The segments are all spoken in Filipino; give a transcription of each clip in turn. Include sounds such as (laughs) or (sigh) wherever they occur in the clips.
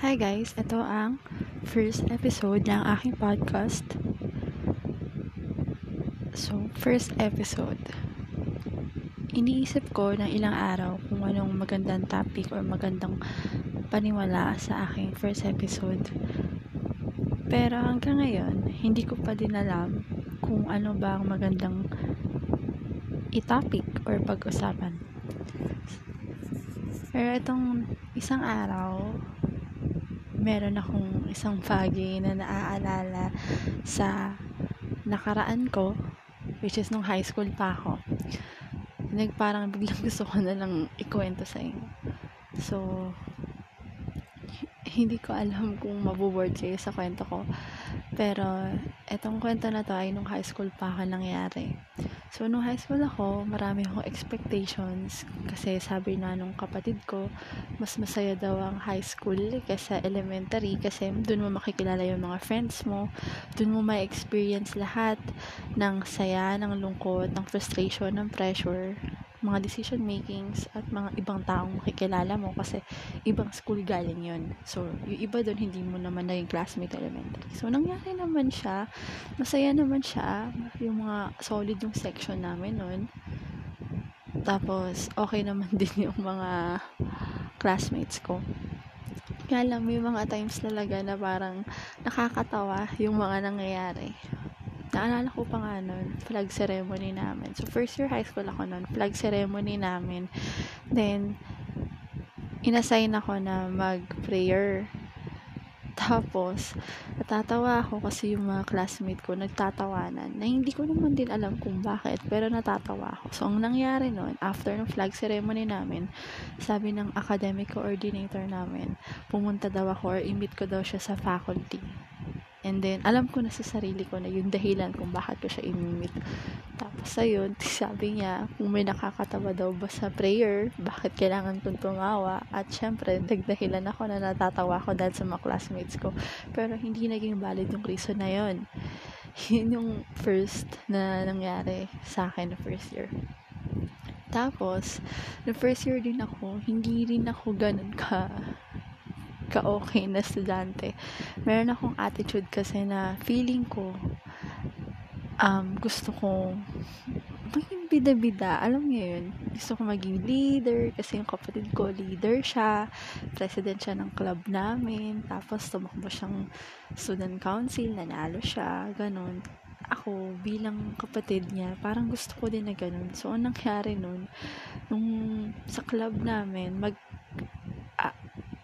Hi guys, ito ang first episode ng aking podcast. So, first episode. Iniisip ko ng ilang araw kung anong magandang topic or magandang paniwala sa aking first episode. Pero hanggang ngayon, hindi ko pa din alam kung ano ba ang magandang i-topic or pag-usapan. Pero itong isang araw, meron akong isang bagay na naaalala sa nakaraan ko, which is nung high school pa ako. Nag parang biglang (laughs) gusto ko na lang ikwento sa inyo. So, hindi ko alam kung mabuboard kayo sa kwento ko. Pero, etong kwento na to ay nung high school pa ako nangyari. So, nung high school ako, marami akong expectations kasi sabi na nung kapatid ko, mas masaya daw ang high school kaysa elementary kasi dun mo makikilala yung mga friends mo, dun mo may experience lahat ng saya, ng lungkot, ng frustration, ng pressure, mga decision makings at mga ibang taong makikilala mo kasi ibang school galing yun. So, yung iba doon hindi mo naman naging classmate elementary. So, nangyari naman siya. Masaya naman siya. Yung mga solid yung section namin noon. Tapos, okay naman (laughs) din yung mga classmates ko. Kaya lang, may mga times talaga na parang nakakatawa yung mga nangyayari naalala ko pa nga nun, flag ceremony namin. So, first year high school ako nun, flag ceremony namin. Then, inassign ako na mag-prayer. Tapos, natatawa ako kasi yung mga classmate ko nagtatawanan na hindi ko naman din alam kung bakit, pero natatawa ako. So, ang nangyari nun, after ng flag ceremony namin, sabi ng academic coordinator namin, pumunta daw ako or imit ko daw siya sa faculty. And then, alam ko na sa sarili ko na yung dahilan kung bakit ko siya imimit. Tapos, ayun, (laughs) sabi niya, kung may nakakatawa daw ba sa prayer, bakit kailangan kong tumawa? At syempre, nagdahilan ako na natatawa ko dahil sa mga classmates ko. Pero, hindi naging valid yung reason na yun. (laughs) Yun yung first na nangyari sa akin na first year. Tapos, na first year din ako, hindi rin ako ganun ka ka-okay na estudyante. Meron akong attitude kasi na feeling ko um, gusto ko maging bida-bida. Alam niyo yun? Gusto ko maging leader kasi yung kapatid ko leader siya. President siya ng club namin. Tapos tumakbo siyang student council. Nanalo siya. Ganon. Ako, bilang kapatid niya, parang gusto ko din na ganun. So, anong nangyari nun? Nung sa club namin, mag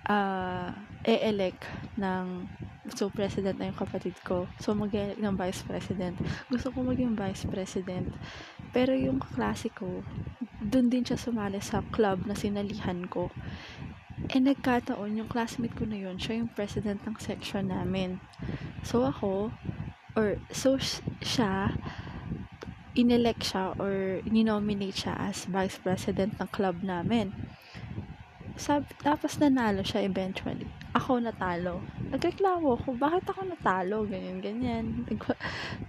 uh, e-elect ng so president na yung kapatid ko. So mag elect ng vice president. Gusto ko maging vice president. Pero yung kaklase ko dun din siya sumali sa club na sinalihan ko. Eh nagkataon yung classmate ko na yun siya yung president ng section namin. So ako or so siya inelect siya or ninominate siya as vice president ng club namin Sab tapos nanalo siya eventually. Ako natalo. Nagreklamo ako, bakit ako natalo? Ganyan, ganyan. Nag-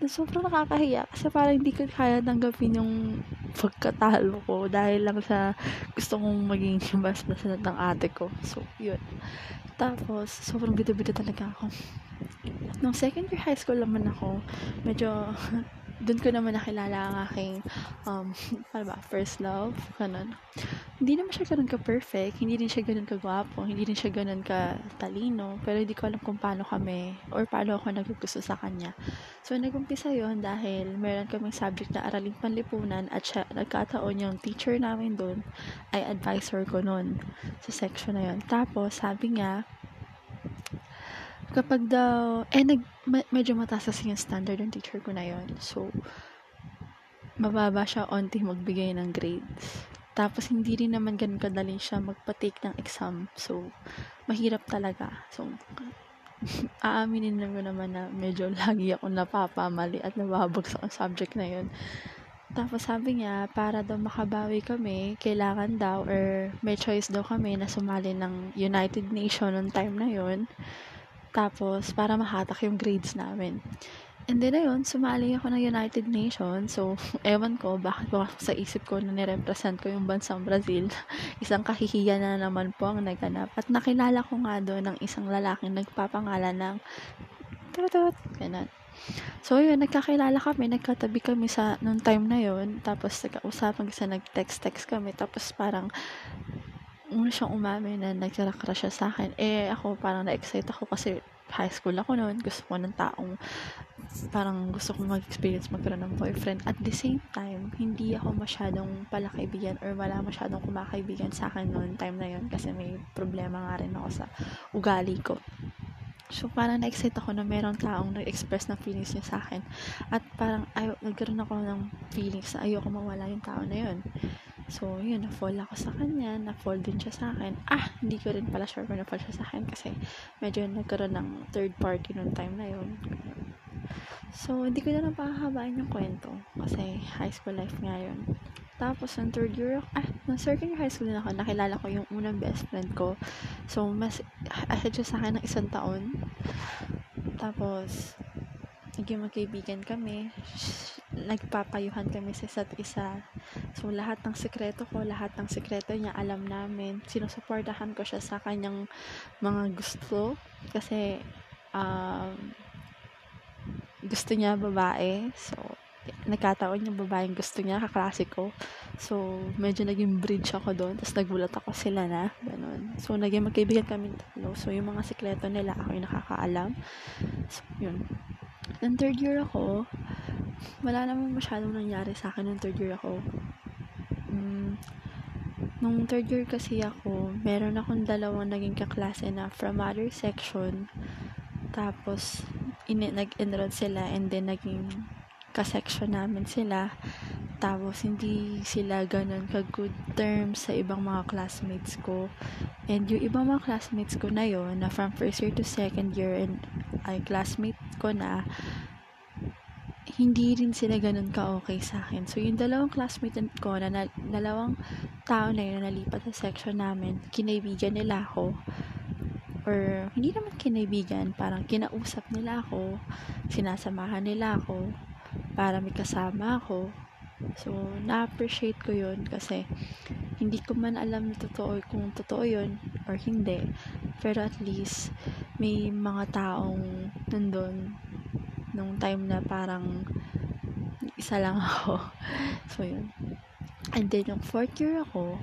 sobrang nakakahiya kasi parang hindi ko kaya tanggapin yung pagkatalo ko dahil lang sa gusto kong maging vice president ng ate ko. So, yun. Tapos, sobrang bida-bida talaga ako. Nung second year high school naman ako, medyo doon ko naman nakilala ang aking um, (laughs) ano ba, first love, ganun. Hindi naman siya ganun ka-perfect, hindi din siya ganun ka-gwapo, hindi din siya ganun ka-talino, pero hindi ko alam kung paano kami, or paano ako naggusto sa kanya. So, nagumpisa yon dahil meron kaming subject na araling panlipunan at siya, nagkataon yung teacher namin doon ay advisor ko noon sa section na yon Tapos, sabi niya, kapag daw, eh, nag, medyo mataas kasi yung standard ng teacher ko na yon So, mababa siya onti magbigay ng grades. Tapos, hindi rin naman ganun kadali siya magpa-take ng exam. So, mahirap talaga. So, (laughs) aaminin naman naman na medyo lagi ako napapamali at nababagsak ang subject na yon Tapos sabi niya, para daw makabawi kami, kailangan daw or may choice daw kami na sumali ng United Nation noong time na yon tapos, para mahatak yung grades namin. And then ayun, sumali ako ng United Nations. So, (laughs) ewan ko, bakit ko sa isip ko na nirepresent ko yung bansang Brazil. (laughs) isang kahihiyan na naman po ang naganap. At nakilala ko nga doon ng isang lalaking nagpapangalan ng tutut, ganun. So, yun, nagkakilala kami, nagkatabi kami sa, nung time na yun, tapos nagkausapan kasi nag-text-text kami, tapos parang, muna siyang umamin na nagkara-crush siya sa akin. Eh, ako parang na-excite ako kasi high school ako noon, gusto ko ng taong parang gusto ko mag-experience magkaroon ng boyfriend. At the same time, hindi ako masyadong palakaibigan or wala masyadong kumakaibigan sa akin noon time na yon kasi may problema nga rin ako sa ugali ko. So, parang na-excite ako na merong taong nag-express ng feelings niya sa akin. At parang ay, nagkaroon ako ng feelings na ayoko mawala yung tao na yun. So, yun, na-fall ako sa kanya, na-fall din siya sa akin. Ah, hindi ko rin pala sure kung na-fall siya sa akin kasi medyo nagkaroon ng third party noong time na yun. So, hindi ko na lang pahahabaan yung kwento kasi high school life nga yun. Tapos, ng third year, ah, ng second year high school din ako, nakilala ko yung unang best friend ko. So, mas ahead siya sa akin ng isang taon. Tapos, naging magkaibigan kami nagpapayuhan kami sa isa't isa. So, lahat ng sekreto ko, lahat ng sekreto niya, alam namin. Sinusuportahan ko siya sa kanyang mga gusto. Kasi, um, gusto niya babae. So, nagkataon yung babaeng gusto niya, kaklase ko. So, medyo naging bridge ako doon. Tapos, nagulat ako sila na. Ganun. So, naging magkaibigan kami tatlo. So, yung mga sekreto nila, ako yung nakakaalam. So, yun. Nung third year ako, wala naman masyadong nangyari sa akin nung third year ako. Mm, nung third year kasi ako, meron akong dalawang naging kaklase na from other section. Tapos, in- nag-enroll sila and then naging ka-section namin sila. Tapos, hindi sila ganun ka-good terms sa ibang mga classmates ko. And yung ibang mga classmates ko na yon na from first year to second year and ay classmate ko na, hindi rin sila ganun ka-okay sa akin. So, yung dalawang classmate ko na, na dalawang tao na yun na nalipat sa section namin, kinaibigan nila ako. Or, hindi naman kinaibigan, parang kinausap nila ako, sinasamahan nila ako, para may kasama ako. So, na-appreciate ko yun kasi hindi ko man alam na totoo kung totoo yun or hindi. Pero at least, may mga taong nandun nung time na parang isa lang (laughs) ako. so, yun. And then, yung fourth year ako,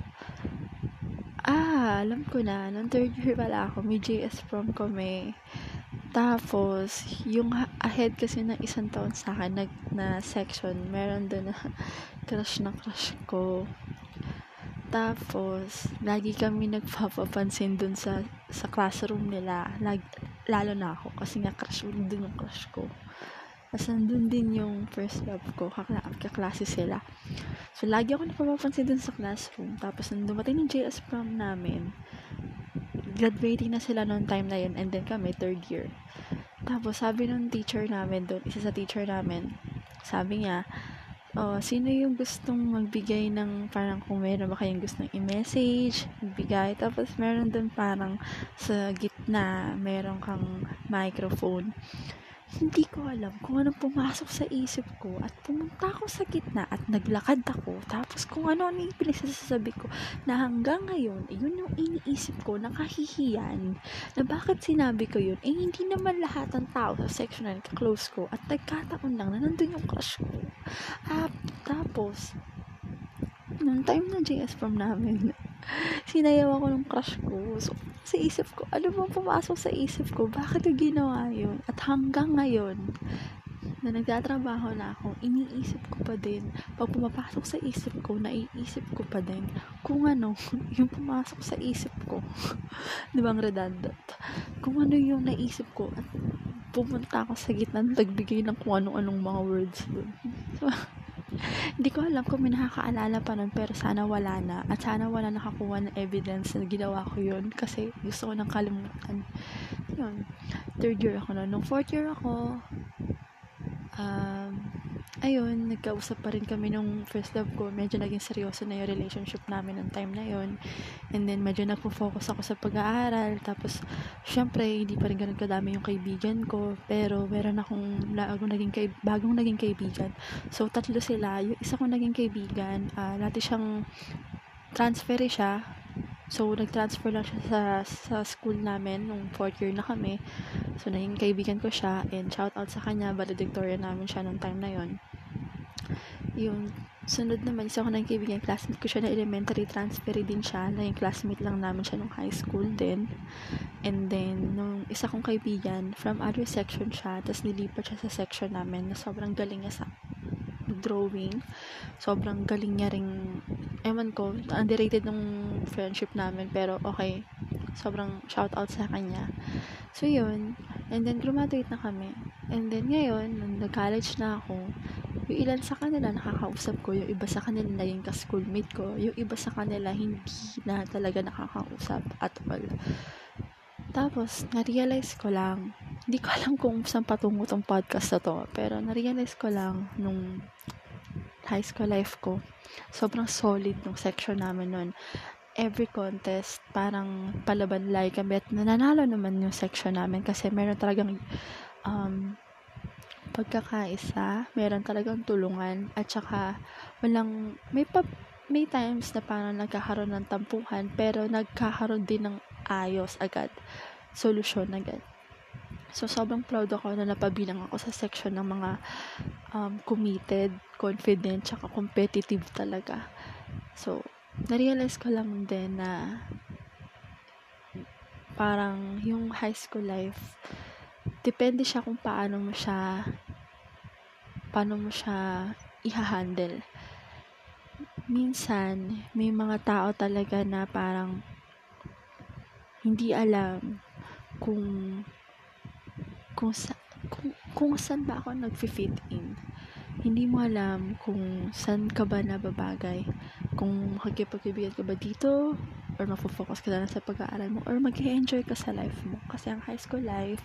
ah, alam ko na, nung third year pala ako, may JS prom kami. Tapos, yung ahead kasi ng isang taon sa akin, na, na section, meron doon na (laughs) crush na crush ko. Tapos, lagi kami nagpapapansin dun sa, sa classroom nila. Lag, lalo na ako, kasi nga crush dun yung crush ko. Tapos nandun din yung first love ko, kakla kaklase sila. So, lagi ako napapapansin dun sa classroom. Tapos, nung dumating yung JS prom namin, graduating na sila noong time na yun, and then kami, third year. Tapos, sabi nung teacher namin doon, isa sa teacher namin, sabi niya, oh, sino yung gustong magbigay ng parang kung meron ba kayong gustong i-message, magbigay. Tapos meron doon parang sa gitna, meron kang microphone hindi ko alam kung anong pumasok sa isip ko at pumunta ako sa gitna at naglakad ako. Tapos kung ano ano yung pinagsasabi ko na hanggang ngayon yun yung iniisip ko nakahihiyan na bakit sinabi ko yun? Eh hindi naman lahat ng tao sa section na close ko at nagkataon lang na nandun yung crush ko. At tapos nung time na JS from namin (laughs) sinayaw ako ng crush ko. So, sa isip ko, ano bang pumasok sa isip ko? Bakit ko ginawa yun? At hanggang ngayon, na nagtatrabaho na ako, iniisip ko pa din, pag pumapasok sa isip ko, naiisip ko pa din, kung ano, (laughs) yung pumasok sa isip ko. (laughs) Di ba redundant? Kung ano yung naisip ko, at pumunta ako sa gitna, nagbigay ng kung anong-anong mga words dun. (laughs) So, (laughs) hindi ko alam kung may nakakaalala pa nun, pero sana wala na. At sana wala nakakuha ng evidence na ginawa ko yun. Kasi gusto ko nang kalimutan. Yun. Third year ako na. Nung fourth year ako, um, ayun, nagkausap pa rin kami nung first love ko. Medyo naging seryoso na yung relationship namin ng time na yon And then, medyo nagpo-focus ako sa pag-aaral. Tapos, syempre, hindi pa rin ganun kadami yung kaibigan ko. Pero, meron akong bagong naging, kaib- bagong naging kaibigan. So, tatlo sila. Yung isa kong naging kaibigan, uh, dati siyang transfer siya. So, nag-transfer lang siya sa, sa school namin nung fourth year na kami. So, naging kaibigan ko siya and shout out sa kanya, valedictorian namin siya nung time na yon yung sunod naman, isa ko nang kaibigan, classmate ko siya na elementary, transfer din siya, na yung classmate lang namin siya nung high school din. And then, nung isa kong kaibigan, from other section siya, tapos nilipat siya sa section namin na sobrang galing niya sa drawing. Sobrang galing niya ring, ewan ko, underrated nung friendship namin, pero okay, sobrang shout out sa kanya. So, yun. And then, graduate na kami. And then, ngayon, nung nag-college na ako, yung ilan sa kanila nakakausap ko, yung iba sa kanila naging ka-schoolmate ko, yung iba sa kanila hindi na talaga nakakausap at all. Tapos, na-realize ko lang, hindi ko alam kung saan patungo tong podcast na to, pero na-realize ko lang nung high school life ko, sobrang solid nung section namin nun. Every contest, parang palaban like kami at nananalo naman yung section namin kasi meron talagang um, pagkakaisa, meron talagang tulungan, at saka walang, may, pa, may times na parang nagkakaroon ng tampuhan, pero nagkakaroon din ng ayos agad, solusyon agad. So, sobrang proud ako na napabilang ako sa section ng mga um, committed, confident, tsaka competitive talaga. So, narealize ko lang din na parang yung high school life, depende siya kung paano mo siya paano mo siya iha-handle. Minsan, may mga tao talaga na parang hindi alam kung kung sa, kung, kung saan ba ako nag-fit in. Hindi mo alam kung saan ka ba nababagay. Kung makikipag-ibigan ka ba dito or mafo-focus ka na sa pag-aaral mo or mag-enjoy ka sa life mo. Kasi ang high school life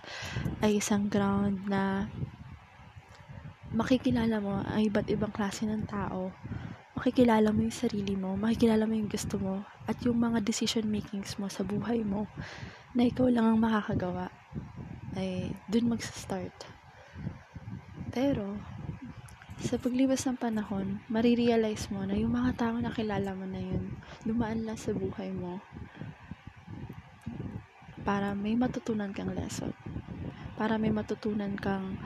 ay isang ground na makikilala mo ang iba't ibang klase ng tao. Makikilala mo yung sarili mo, makikilala mo yung gusto mo, at yung mga decision makings mo sa buhay mo na ikaw lang ang makakagawa ay dun magsa-start. Pero, sa paglibas ng panahon, marirealize mo na yung mga tao na kilala mo na yun, dumaan lang sa buhay mo para may matutunan kang lesson. Para may matutunan kang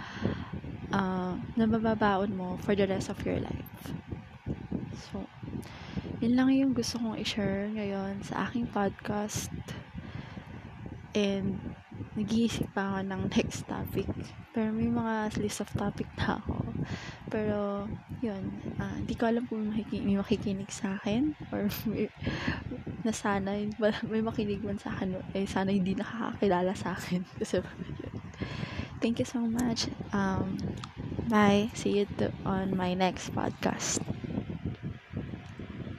uh, na mababaon mo for the rest of your life. So, yun lang yung gusto kong i-share ngayon sa aking podcast. And, nag-iisip pa ako ng next topic. Pero may mga list of topic na ako. Pero, yun. Uh, hindi ko alam kung may, may makikinig sa akin. Or (laughs) may, na sana may makinig man sa akin. Eh, sana hindi nakakakilala sa akin. (laughs) Kasi, yun. Thank you so much. Um, bye. See you to, on my next podcast.